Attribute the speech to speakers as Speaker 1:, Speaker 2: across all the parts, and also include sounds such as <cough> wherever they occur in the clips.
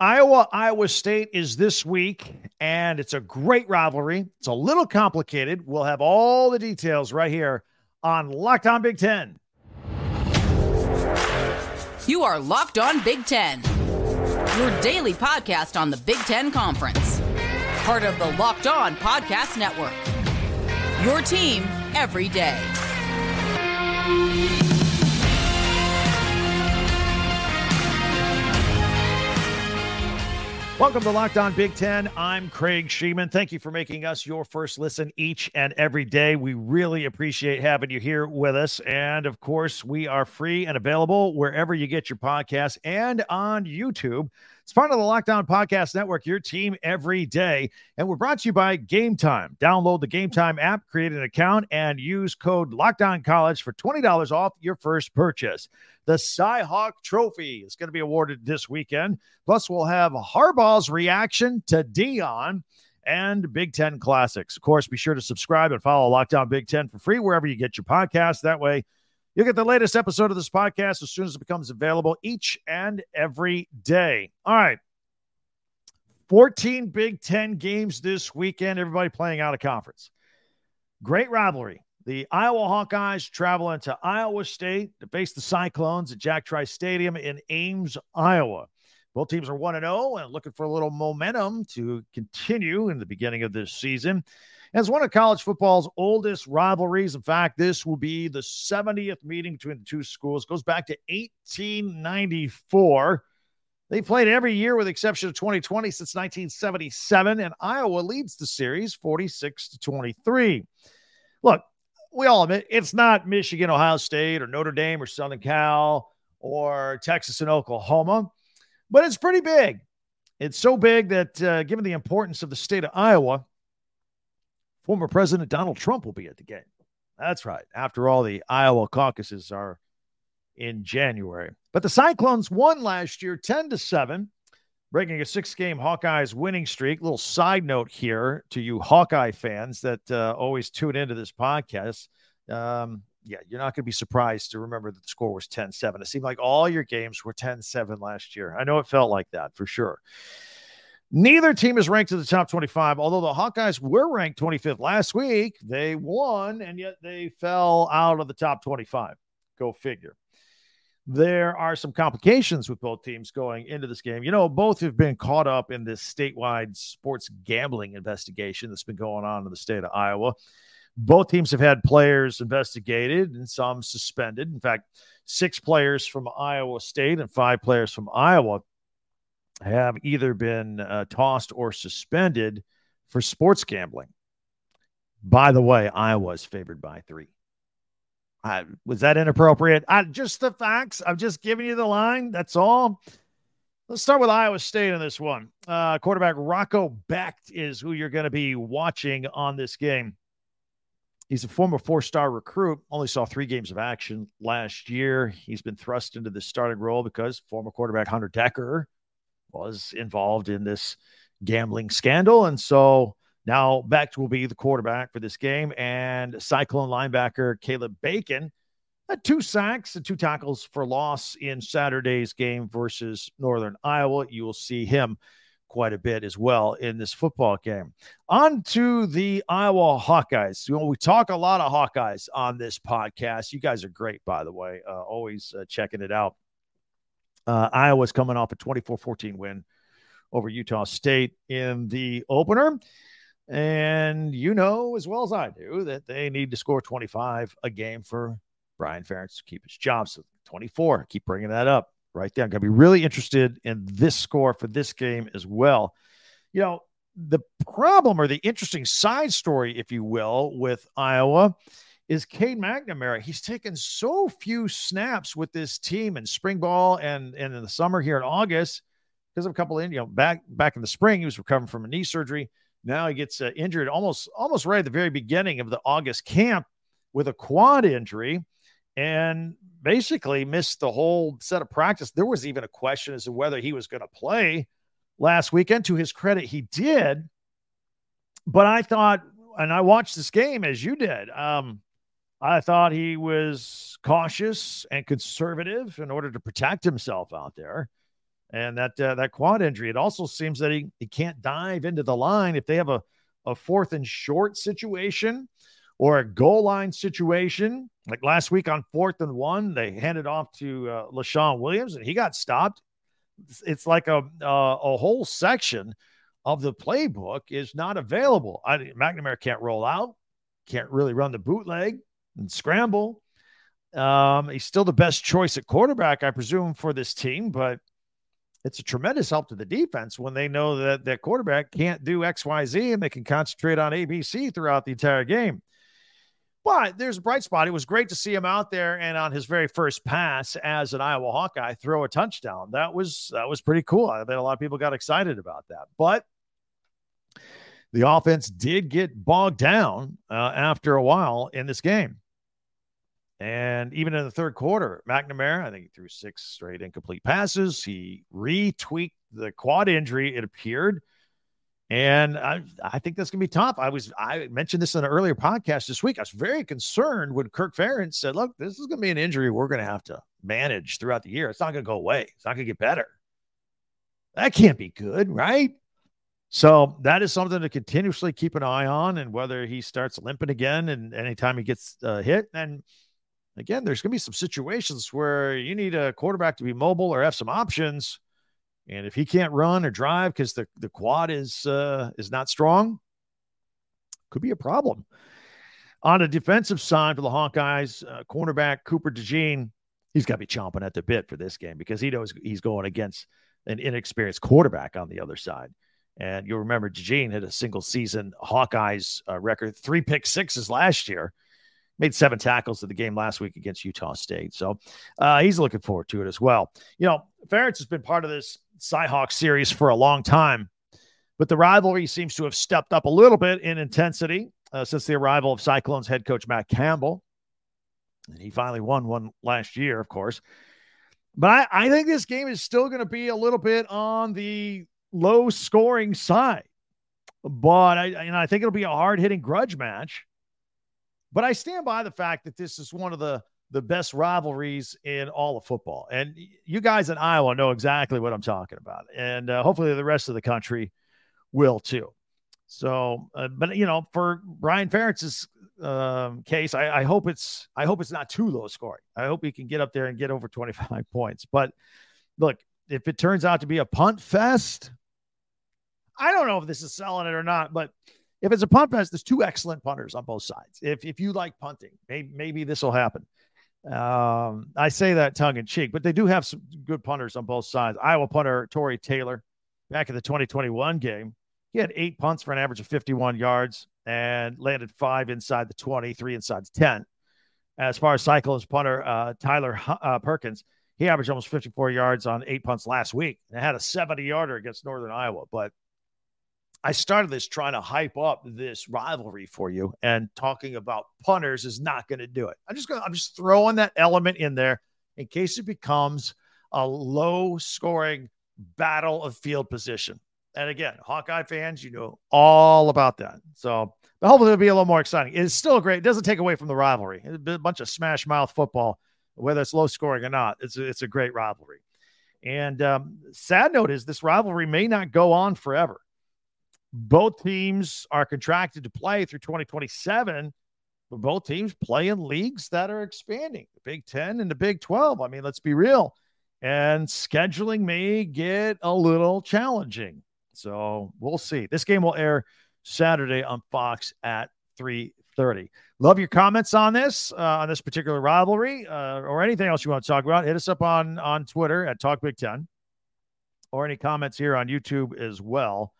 Speaker 1: Iowa, Iowa State is this week, and it's a great rivalry. It's a little complicated. We'll have all the details right here on Locked On Big Ten.
Speaker 2: You are Locked On Big Ten, your daily podcast on the Big Ten Conference, part of the Locked On Podcast Network. Your team every day.
Speaker 1: Welcome to Locked On Big Ten. I'm Craig Shemon. Thank you for making us your first listen each and every day. We really appreciate having you here with us. And of course, we are free and available wherever you get your podcasts and on YouTube. It's part of the Locked On Podcast Network, your team every day. And we're brought to you by Game Time. Download the Game Time app, create an account, and use code Locked On College for $20 off your first purchase. The Cyhawk Trophy is going to be awarded this weekend. Plus, we'll have Harbaugh's reaction to Deion and Big Ten Classics. Of course, be sure to subscribe and follow Locked On Big Ten for free wherever you get your podcast. That way, you'll get the latest episode of this podcast as soon as it becomes available each and every day. All right. 14 Big Ten games this weekend. Everybody playing out of conference. Great rivalry. The Iowa Hawkeyes travel into Iowa State to face the Cyclones at Jack Trice Stadium in Ames, Iowa. Both teams are 1 0 and looking for a little momentum to continue in the beginning of this season. As one of college football's oldest rivalries, in fact, this will be the 70th meeting between the two schools. It goes back to 1894. They played every year with exception of 2020 since 1977, and Iowa leads the series 46 to 23. Look, we all admit it's not Michigan, Ohio State, or Notre Dame, or Southern Cal, or Texas and Oklahoma, but it's pretty big. It's so big that, uh, given the importance of the state of Iowa, former President Donald Trump will be at the game. That's right. After all, the Iowa caucuses are in January. But the Cyclones won last year 10 to 7 breaking a six game Hawkeyes winning streak. Little side note here to you Hawkeye fans that uh, always tune into this podcast. Um, yeah, you're not going to be surprised to remember that the score was 10 7. It seemed like all your games were 10 7 last year. I know it felt like that for sure. Neither team is ranked in the top 25, although the Hawkeyes were ranked 25th last week. They won, and yet they fell out of the top 25. Go figure there are some complications with both teams going into this game. You know, both have been caught up in this statewide sports gambling investigation that's been going on in the state of Iowa. Both teams have had players investigated and some suspended. In fact, six players from Iowa State and five players from Iowa have either been uh, tossed or suspended for sports gambling. By the way, Iowa is favored by three. I, was that inappropriate? I, just the facts. I'm just giving you the line. That's all. Let's start with Iowa State in this one. Uh, quarterback Rocco Becht is who you're going to be watching on this game. He's a former four star recruit, only saw three games of action last year. He's been thrust into the starting role because former quarterback Hunter Decker was involved in this gambling scandal. And so now, Becht will be the quarterback for this game, and Cyclone linebacker Caleb Bacon had two sacks and two tackles for loss in Saturday's game versus Northern Iowa. You will see him quite a bit as well in this football game. On to the Iowa Hawkeyes. You know, we talk a lot of Hawkeyes on this podcast. You guys are great, by the way, uh, always uh, checking it out. Uh, Iowa's coming off a 24 14 win over Utah State in the opener. And you know as well as I do that they need to score 25 a game for Brian Ferentz to keep his job. So 24, keep bringing that up right there. I'm going to be really interested in this score for this game as well. You know, the problem or the interesting side story, if you will, with Iowa is Cade McNamara. He's taken so few snaps with this team in spring ball and, and in the summer here in August because of a couple of, you know, back back in the spring, he was recovering from a knee surgery. Now he gets uh, injured almost almost right at the very beginning of the August camp with a quad injury and basically missed the whole set of practice. There was even a question as to whether he was going to play last weekend. To his credit, he did. But I thought, and I watched this game as you did. Um, I thought he was cautious and conservative in order to protect himself out there. and that uh, that quad injury. It also seems that he, he can't dive into the line if they have a, a fourth and short situation or a goal line situation. Like last week on fourth and one, they handed off to uh, Leshon Williams and he got stopped. It's like a uh, a whole section of the playbook is not available. I, McNamara can't roll out, can't really run the bootleg and scramble. Um, he's still the best choice at quarterback, I presume, for this team, but it's a tremendous help to the defense when they know that their quarterback can't do XYZ and they can concentrate on ABC throughout the entire game. But there's a bright spot. It was great to see him out there and on his very first pass as an Iowa Hawkeye throw a touchdown. That was that was pretty cool. I bet a lot of people got excited about that. But the offense did get bogged down uh, after a while in this game. And even in the third quarter, McNamara, I think he threw six straight incomplete passes. He retweaked the quad injury, it appeared. And I, I think that's going to be tough. I was I mentioned this in an earlier podcast this week. I was very concerned when Kirk Ferentz said, "Look, this is going to be an injury we're going to have to manage throughout the year. It's not going to go away. It's not going to get better. That can't be good, right?" So that is something to continuously keep an eye on, and whether he starts limping again, and anytime he gets uh, hit, and again, there's going to be some situations where you need a quarterback to be mobile or have some options. And if he can't run or drive because the, the quad is uh, is not strong, could be a problem. On the defensive side for the Hawkeyes, uh, cornerback Cooper DeJean, he's got to be chomping at the bit for this game because he knows he's going against an inexperienced quarterback on the other side. And you'll remember DeJean had a single season Hawkeyes uh, record, three pick sixes last year made seven tackles in the game last week against Utah State. So uh, he's looking forward to it as well. You know, Ferentz has been part of this Cyhawk series for a long time, but the rivalry seems to have stepped up a little bit in intensity uh, since the arrival of Cyclones head coach Matt Campbell. And he finally won one last year, of course. But I, I think this game is still going to be a little bit on the low scoring side. But I, and I think it'll be a hard hitting grudge match. But I stand by the fact that this is one of the the best rivalries in all of football. And you guys in Iowa know exactly what I'm talking about. And uh, hopefully the rest of the country will too. So, uh, but you know, for Brian Ferentz's um, case, I, I, hope it's I hope it's not too low scoring. I hope he can get up there and get over 25 <laughs> points. But look, if it turns out to be a punt fest, I don't know if this is selling it or not, but if it's a punt fest, there's two excellent punters on both sides. If if you like punting, maybe maybe this will happen. Um, I say that tongue in cheek, but they do have some good punters on both sides. Iowa punter Tory Taylor, back in the 2021 game, he had eight punts for an average of 51 yards and landed five inside the 20, three inside the 10. As far as Cyclones punter uh, Tyler uh, Perkins, he averaged almost 54 yards on eight punts last week and had a 70 yarder against Northern Iowa. But I started this trying to hype up this rivalry for you, and talking about punters is not going to do it. I'm just going. I'm just throwing that element in there in case it becomes a low scoring battle of field position. And again, Hawkeye fans, you know all about that. So, but hopefully, it'll be a little more exciting. It's still great. It doesn't take away from the rivalry. It's a bunch of smash mouth football, whether it's low scoring or not. It's a, it's a great rivalry. And um, sad note is this rivalry may not go on forever. Both teams are contracted to play through 2027, but both teams play in leagues that are expanding the Big 10 and the Big 12. I mean, let's be real. And scheduling may get a little challenging. So we'll see. This game will air Saturday on Fox at 3:30. Love your comments on this, uh, on this particular rivalry, uh, or anything else you want to talk about. Hit us up on on Twitter at Talk Big Ten, or any comments here on YouTube as well.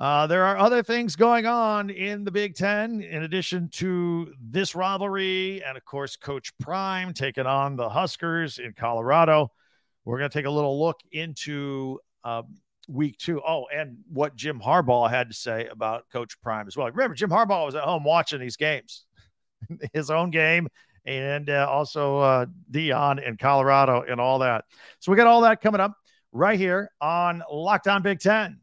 Speaker 1: Uh, there are other things going on in the Big Ten in addition to this rivalry, and of course, Coach Prime taking on the Huskers in Colorado. We're going to take a little look into uh, week two. Oh, and what Jim Harbaugh had to say about Coach Prime as well. Remember, Jim Harbaugh was at home watching these games, <laughs> his own game, and uh, also uh, Deion in Colorado and all that. So we got all that coming up right here on Locked On Big Ten.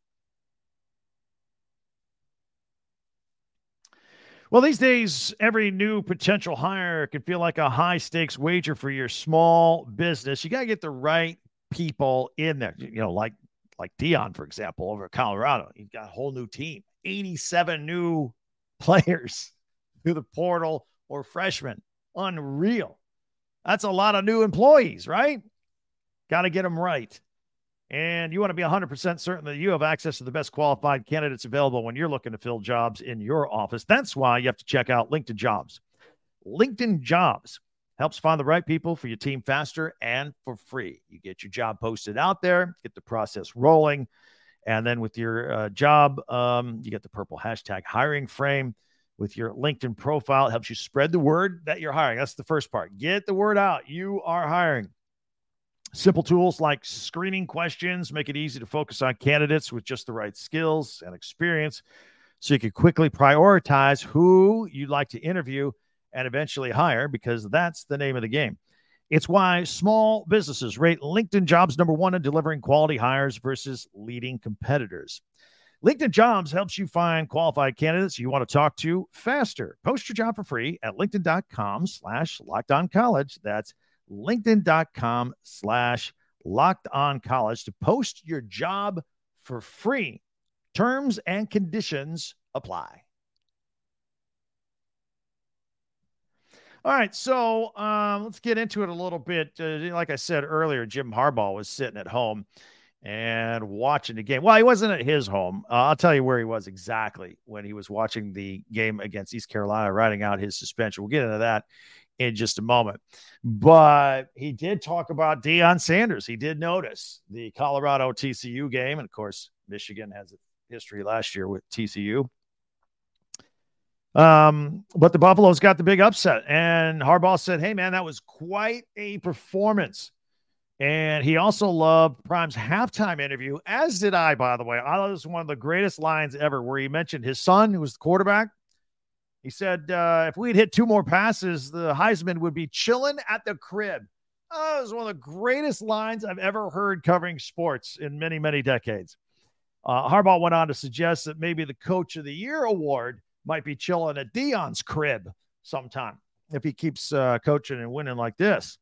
Speaker 1: Well, these days, every new potential hire can feel like a high stakes wager for your small business. You got to get the right people in there. You know, like like Deion, for example, over Colorado. You've got a whole new team, 87 new <laughs> players through the portal or freshmen. Unreal. That's a lot of new employees, right? Got to get them right. And you want to be 100% certain that you have access to the best qualified candidates available when you're looking to fill jobs in your office. That's why you have to check out LinkedIn Jobs. LinkedIn Jobs helps find the right people for your team faster and for free. You get your job posted out there, get the process rolling. And then with your uh, job, um, you get the purple hashtag hiring frame with your LinkedIn profile. It helps you spread the word that you're hiring. That's the first part. Get the word out. You are hiring. Simple tools like screening questions make it easy to focus on candidates with just the right skills and experience so you can quickly prioritize who you'd like to interview and eventually hire because that's the name of the game. It's why small businesses rate LinkedIn jobs number one in delivering quality hires versus leading competitors. LinkedIn Jobs helps you find qualified candidates you want to talk to faster. Post your job for free at linkedin.com slash locked on college. That's linkedin.com slash locked on college to post your job for free. Terms and conditions apply. All right, so um, let's get into it a little bit. Uh, like I said earlier, Jim Harbaugh was sitting at home and watching the game. Well, he wasn't at his home. Uh, I'll tell you where he was exactly when he was watching the game against East Carolina, writing out his suspension. We'll get into that in just a moment. But he did talk about Deion Sanders. He did notice the Colorado TCU game. And of course, Michigan has a history last year with TCU. Um, but the Buffaloes got the big upset. And Harbaugh said, Hey, man, that was quite a performance. And he also loved Prime's halftime interview, as did I, by the way. I thought it was one of the greatest lines ever, where he mentioned his son, who was the quarterback. He said, uh, if we'd hit two more passes, the Heisman would be chilling at the crib. Oh, it was one of the greatest lines I've ever heard covering sports in many, many decades. Uh, Harbaugh went on to suggest that maybe the Coach of the Year award might be chilling at Deion's crib sometime if he keeps uh, coaching and winning like this.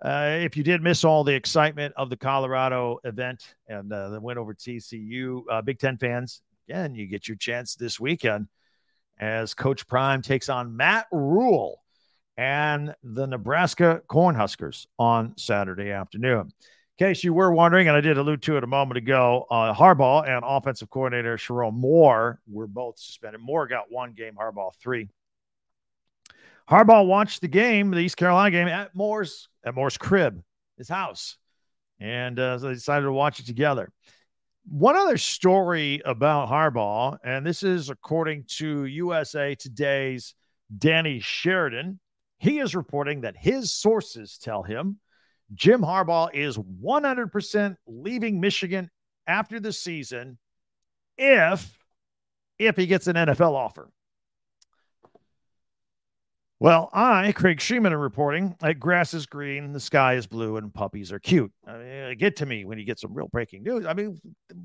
Speaker 1: Uh, if you did miss all the excitement of the Colorado event and uh, the win over TCU, uh, Big Ten fans, again, you get your chance this weekend as Coach Prime takes on Matt Rhule and the Nebraska Cornhuskers on Saturday afternoon. In case you were wondering, and I did allude to it a moment ago, uh, Harbaugh and offensive coordinator Sherrone Moore were both suspended. Moore got one game, Harbaugh three. Harbaugh watched the game, the East Carolina game, at Moore's at Moore's crib, his house, and uh, so they decided to watch it together. One other story about Harbaugh, and this is according to USA Today's Danny Sheridan. He is reporting that his sources tell him Jim Harbaugh is 100% leaving Michigan after the season if if he gets an NFL offer. Well, I, Craig Shemon, am reporting that grass is green, the sky is blue, and puppies are cute. I mean, get to me when you get some real breaking news. I mean,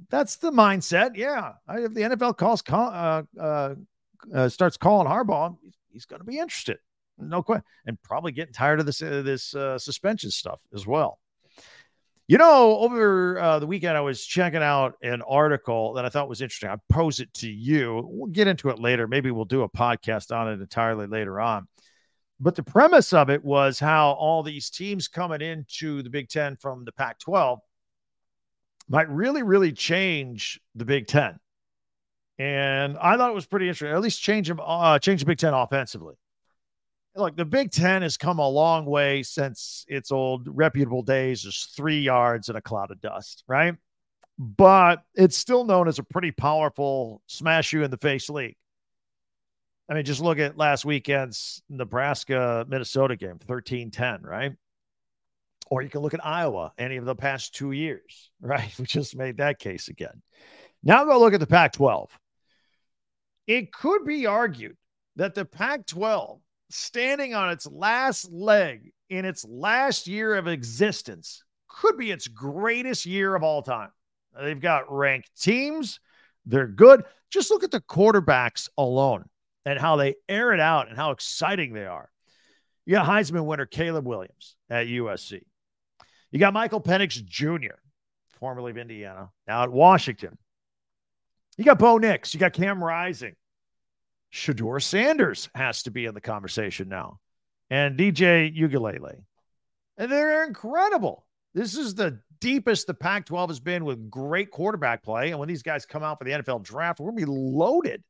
Speaker 1: that's the mindset. Yeah, if the NFL calls uh, uh, uh, starts calling Harbaugh, he's going to be interested, no question, and probably getting tired of this uh, this uh, suspension stuff as well. You know, over uh, the weekend, I was checking out an article that I thought was interesting. I pose it to you. We'll get into it later. Maybe we'll do a podcast on it entirely later on. But the premise of it was how all these teams coming into the Big Ten from the Pac 12 might really, really change the Big Ten. And I thought it was pretty interesting, at least change, them, uh, change the Big Ten offensively. Look, the Big Ten has come a long way since its old reputable days, just three yards in a cloud of dust, right? But it's still known as a pretty powerful smash you in the face league. I mean, just look at last weekend's Nebraska Minnesota game, 13 10, right? Or you can look at Iowa, any of the past two years, <laughs> right? We just made that case again. Now go look at the Pac 12. It could be argued that the Pac 12, standing on its last leg in its last year of existence, could be its greatest year of all time. They've got ranked teams, they're good. Just look at the quarterbacks alone and how they air it out and how exciting they are. You got Heisman winner Caleb Williams at USC. You got Michael Penix Jr., formerly of Indiana, now at Washington. You got Bo Nix. You got Cam Rising. Shedeur Sanders has to be in the conversation now. And DJ Uiagalelei. And they're incredible. This is the deepest the Pac 12 has been with great quarterback play. And when these guys come out for the NFL draft, we're going to be loaded,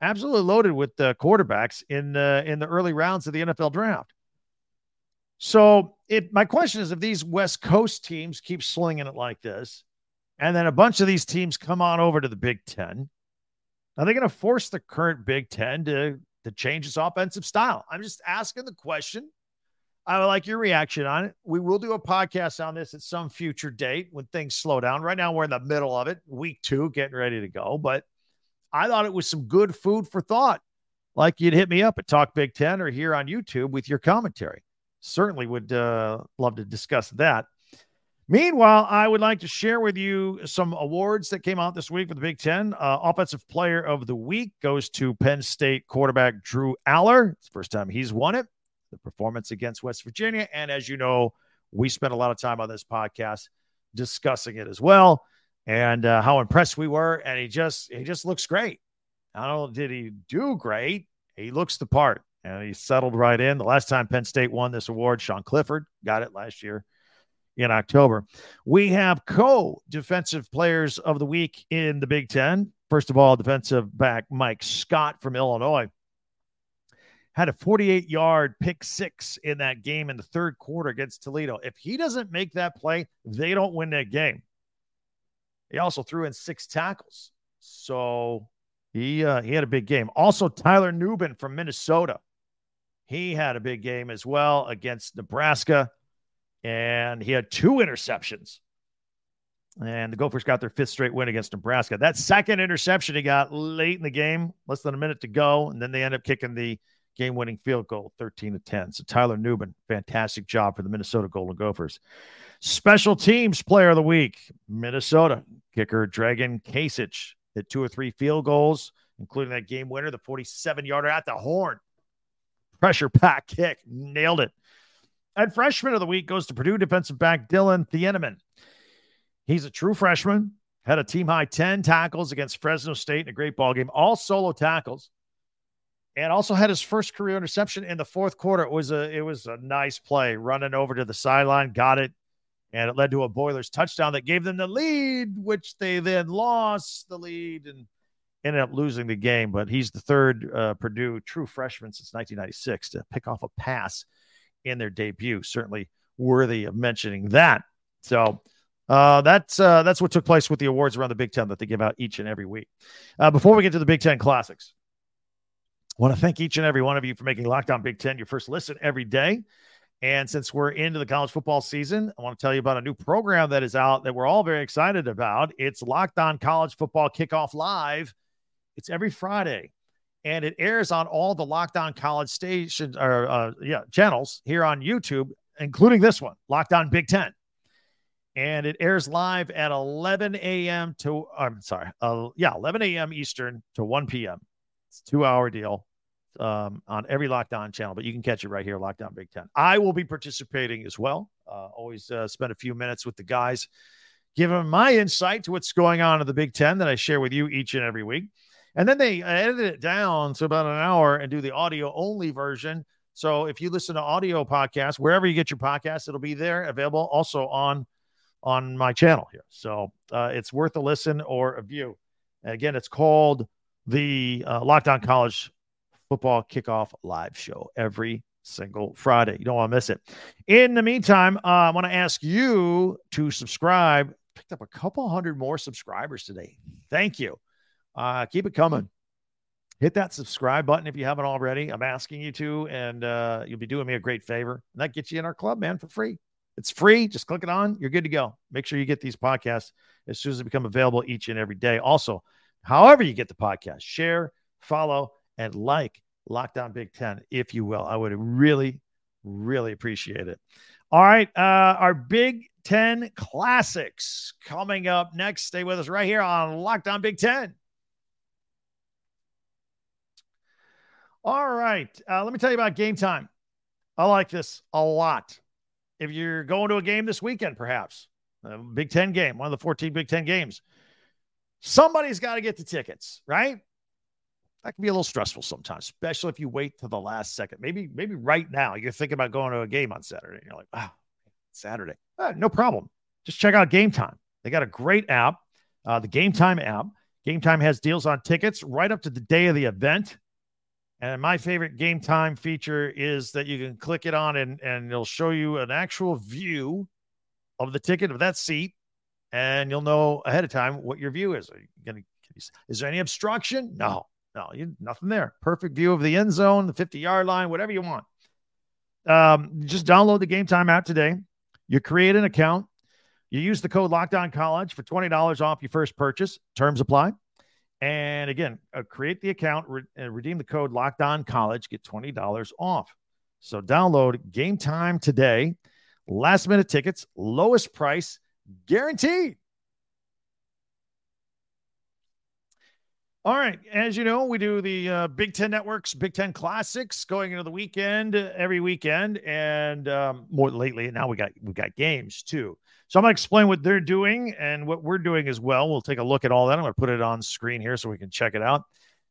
Speaker 1: absolutely loaded with the quarterbacks in, uh, in the early rounds of the NFL draft. So, my question is if these West Coast teams keep slinging it like this, and then a bunch of these teams come on over to the Big Ten, are they going to force the current Big Ten to, to change its offensive style? I'm just asking the question. I would like your reaction on it. We will do a podcast on this at some future date when things slow down. Right now, we're in the middle of it, week two, getting ready to go. But I thought it was some good food for thought. Like you'd hit me up at Talk Big Ten or here on YouTube with your commentary. Certainly would uh, love to discuss that. Meanwhile, I would like to share with you some awards that came out this week for the Big Ten. Uh, Offensive Player of the Week goes to Penn State quarterback Drew Allar. It's the first time he's won it the performance against West Virginia. And as you know, we spent a lot of time on this podcast discussing it as well and uh, how impressed we were. And he just he just looks great. Don't know, did he do great? He looks the part and he settled right in. The last time Penn State won this award, Sean Clifford got it last year in October. We have co defensive players of the week in the Big Ten. First of all, defensive back Mike Scott from Illinois had a 48 yard pick six in that game in the third quarter against Toledo. If he doesn't make that play, they don't win that game. He also threw in six tackles. So he uh, he had a big game. Also, Tyler Nubin from Minnesota. He had a big game as well against Nebraska, and he had two interceptions. And the Gophers got their fifth straight win against Nebraska. That second interception he got late in the game, less than a minute to go, and then they end up kicking the game winning field goal, 13 to 10. So Tyler Nubin, fantastic job for the Minnesota Golden Gophers. Special teams player of the week, Minnesota kicker Dragan Kesich hit two or three field goals, including that game winner, the 47 yarder at the horn. Pressure pack kick, nailed it. And freshman of the week goes to Purdue defensive back Dillon Thieneman. He's a true freshman, had a team high 10 tackles against Fresno State in a great ball game, all solo tackles and also had his first career interception in the fourth quarter. It was a it was a nice play, running over to the sideline, got it, and it led to a Boilers touchdown that gave them the lead, which they then lost the lead and ended up losing the game. But he's the third uh, Purdue true freshman since 1996 to pick off a pass in their debut. Certainly worthy of mentioning that. So. Uh, that's uh, that's what took place with the awards around the Big Ten that they give out each and every week. Uh, before we get to the Big Ten Classics, I want to thank each and every one of you for making Locked On Big Ten your first listen every day. And since we're into the college football season, I want to tell you about a new program that is out that we're all very excited about. It's Locked On College Football Kickoff Live. It's every Friday, and it airs on all the Locked On College stations or uh, yeah channels here on YouTube, including this one, Locked On Big Ten. And it airs live at 11 a.m. to I'm sorry, uh, yeah, 11 a.m. Eastern to 1 p.m. It's two hour deal um, on every Locked On channel, but you can catch it right here, Locked On Big Ten. I will be participating as well. Uh, always uh, spend a few minutes with the guys, give them my insight to what's going on in the Big Ten that I share with you each and every week. And then they edit it down to about an hour and do the audio only version. So if you listen to audio podcasts, wherever you get your podcasts, it'll be there available also on on my channel here. So uh, it's worth a listen or a view. And again, it's called the uh, Locked On College Football Kickoff Live Show every single Friday. You don't want to miss it. In the meantime, uh, I want to ask you to subscribe. Picked up a couple hundred more subscribers today. Thank you. Uh, keep it coming. Hit that subscribe button if you haven't already. I'm asking you to, and uh, you'll be doing me a great favor. And that gets you in our club, man, for free. It's free. Just click it on. You're good to go. Make sure you get these podcasts as soon as they become available each and every day. Also, however you get the podcast, share, follow, and like Locked On Big Ten, if you will. I would really, really appreciate it. All right. Uh, our Big Ten classics coming up next. Stay with us right here on Locked On Big Ten. All right. Uh, let me tell you about game time. I like this a lot. if you're going to a game this weekend, perhaps a Big Ten game, one of the 14 Big Ten games, somebody's got to get the tickets, right? That can be a little stressful sometimes, especially if you wait to the last second. Maybe, maybe right now you're thinking about going to a game on Saturday. And you're like, wow, Saturday. Uh, no problem. Just check out Game Time. They got a great app, uh, the Game Time app. Game Time has deals on tickets right up to the day of the event. And my favorite game time feature is that you can click it on and, and it'll show you an actual view of the ticket of that seat. And you'll know ahead of time what your view is. Are you gonna is there any obstruction? No, no, you nothing there. Perfect view of the end zone, the 50 yard line, whatever you want. Um, just download the game time app today. You create an account. You use the code Locked On College for $20 off your first purchase. Terms apply. And again, uh, create the account, re- and redeem the code Locked On College, get twenty dollars off. So download Game Time today. Last minute tickets, lowest price, guaranteed. All right. As you know, we do the uh, Big Ten Networks, Big Ten Classics going into the weekend every weekend, and um, more lately. Now we got we got games too. So I'm to explain what they're doing and what we're doing as well. We'll take a look at all that. I'm to put it on screen here so we can check it out.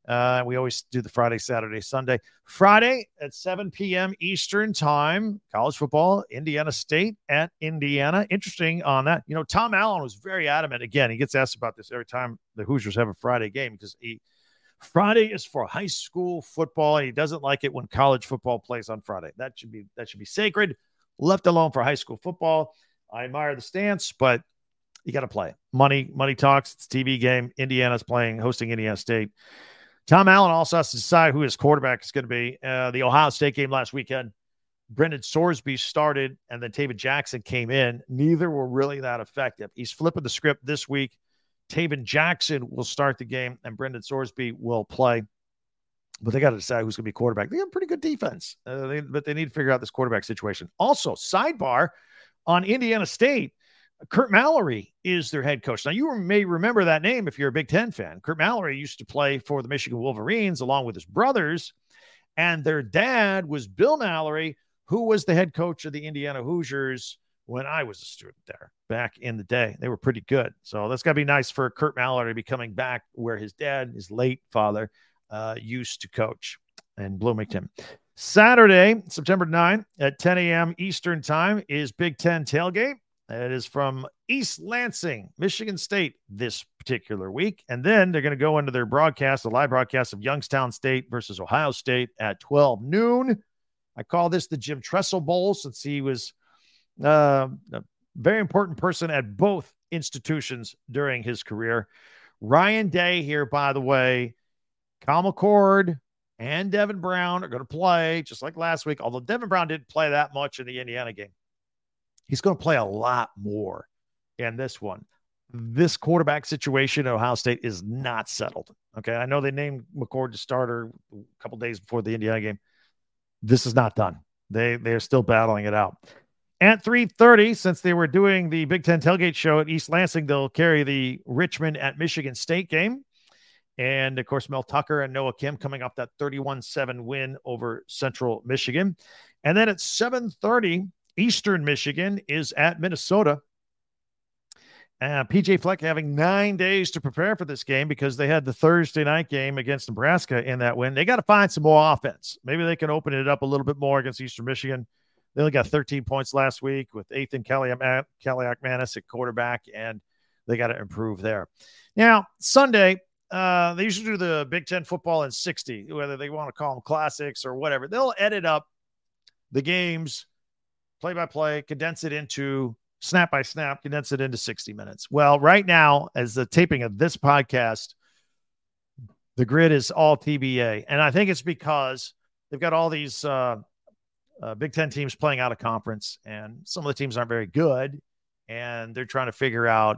Speaker 1: Uh, we always do the Friday, Saturday, Sunday. Friday at 7 p.m. Eastern Time, college football, Indiana State at Indiana. Interesting on that. You know, Tom Allen was very adamant. Again, he gets asked about this every time the Hoosiers have a Friday game because he Friday is for high school football, and he doesn't like it when college football plays on Friday. That should be that should be sacred, left alone for high school football. I admire the stance, but you got to play. Money, money talks. It's a TV game. Indiana's playing, hosting Indiana State. Tom Allen also has to decide who his quarterback is going to be. Uh, the Ohio State game last weekend, Brendan Sorsby started, and then Tayven Jackson came in. Neither were really that effective. He's flipping the script this week. Tayven Jackson will start the game, and Brendan Sorsby will play. But they got to decide who's going to be quarterback. They have pretty good defense, uh, they, but they need to figure out this quarterback situation. Also, sidebar on Indiana State Curt Mallory is their head coach. Now, you may remember that name if you're a Big Ten fan. Curt Mallory used to play for the Michigan Wolverines along with his brothers, and their dad was Bill Mallory, who was the head coach of the Indiana Hoosiers when I was a student there back in the day. They were pretty good. So that's got to be nice for Curt Mallory to be coming back where his dad, his late father, uh, used to coach in Bloomington. Saturday, September 9th at 10 a.m. Eastern Time is Big Ten Tailgate. It is from East Lansing, Michigan State, this particular week. And then they're going to go into their broadcast, the live broadcast of Youngstown State versus Ohio State at 12 noon. I call this the Jim Tressel Bowl since he was uh, a very important person at both institutions during his career. Ryan Day here, by the way, Kyle McCord and Devin Brown are going to play just like last week, although Devin Brown didn't play that much in the Indiana game. He's going to play a lot more in this one. This quarterback situation at Ohio State is not settled. Okay. I know they named McCord to starter a couple days before the Indiana game. This is not done. They they're still battling it out. At 3:30, since they were doing the Big Ten tailgate show at East Lansing, they'll carry the Richmond at Michigan State game. And of course, Mel Tucker and Noah Kim coming off that 31-7 win over Central Michigan. And then at 7:30, Eastern Michigan is at Minnesota. Uh, PJ Fleck having nine days to prepare for this game because they had the Thursday night game against Nebraska in that win. They got to find some more offense. Maybe they can open it up a little bit more against Eastern Michigan. They only got 13 points last week with Ethan Kaliakmanis at quarterback, and they got to improve there. Now, Sunday, uh, they usually do the Big Ten football in 60, whether they want to call them classics or whatever. They'll edit up the games play by play, condense it into snap by snap, condense it into 60 minutes. Well, right now, as the taping of this podcast, the grid is all TBA. And I think it's because they've got all these uh, uh, Big Ten teams playing out of conference, and some of the teams aren't very good. And they're trying to figure out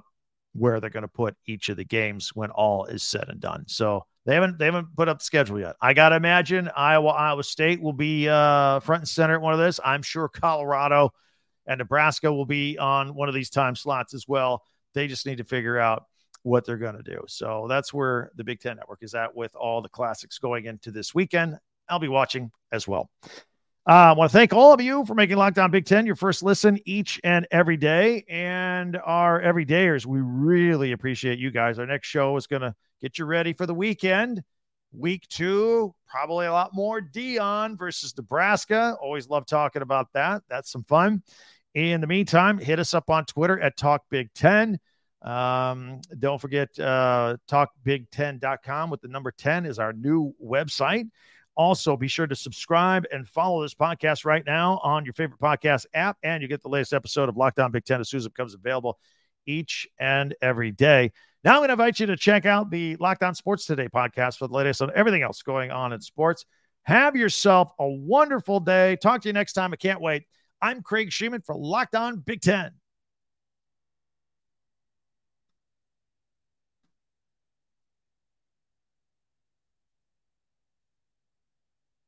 Speaker 1: where they're going to put each of the games when all is said and done. So they haven't they haven't put up the schedule yet. I gotta imagine Iowa Iowa State will be uh, front and center at one of this. I'm sure Colorado and Nebraska will be on one of these time slots as well. They just need to figure out what they're going to do. So that's where the Big Ten Network is at with all the classics going into this weekend. I'll be watching as well. Uh, I want to thank all of you for making Locked On Big Ten your first listen each and every day. And our everydayers, we really appreciate you guys. Our next show is going to get you ready for the weekend. Week two, probably a lot more Deion versus Nebraska. Always love talking about that. That's some fun. In the meantime, hit us up on Twitter at Talk Big Ten. Um, don't forget uh, talkbig10.com with the number 10 is our new website. Also, be sure to subscribe and follow this podcast right now on your favorite podcast app, and you get the latest episode of Locked On Big Ten as soon as it becomes available each and every day. Now, I'm going to invite you to check out the Locked On Sports Today podcast for the latest on everything else going on in sports. Have yourself a wonderful day. Talk to you next time. I can't wait. I'm Craig Shemon for Locked On Big Ten.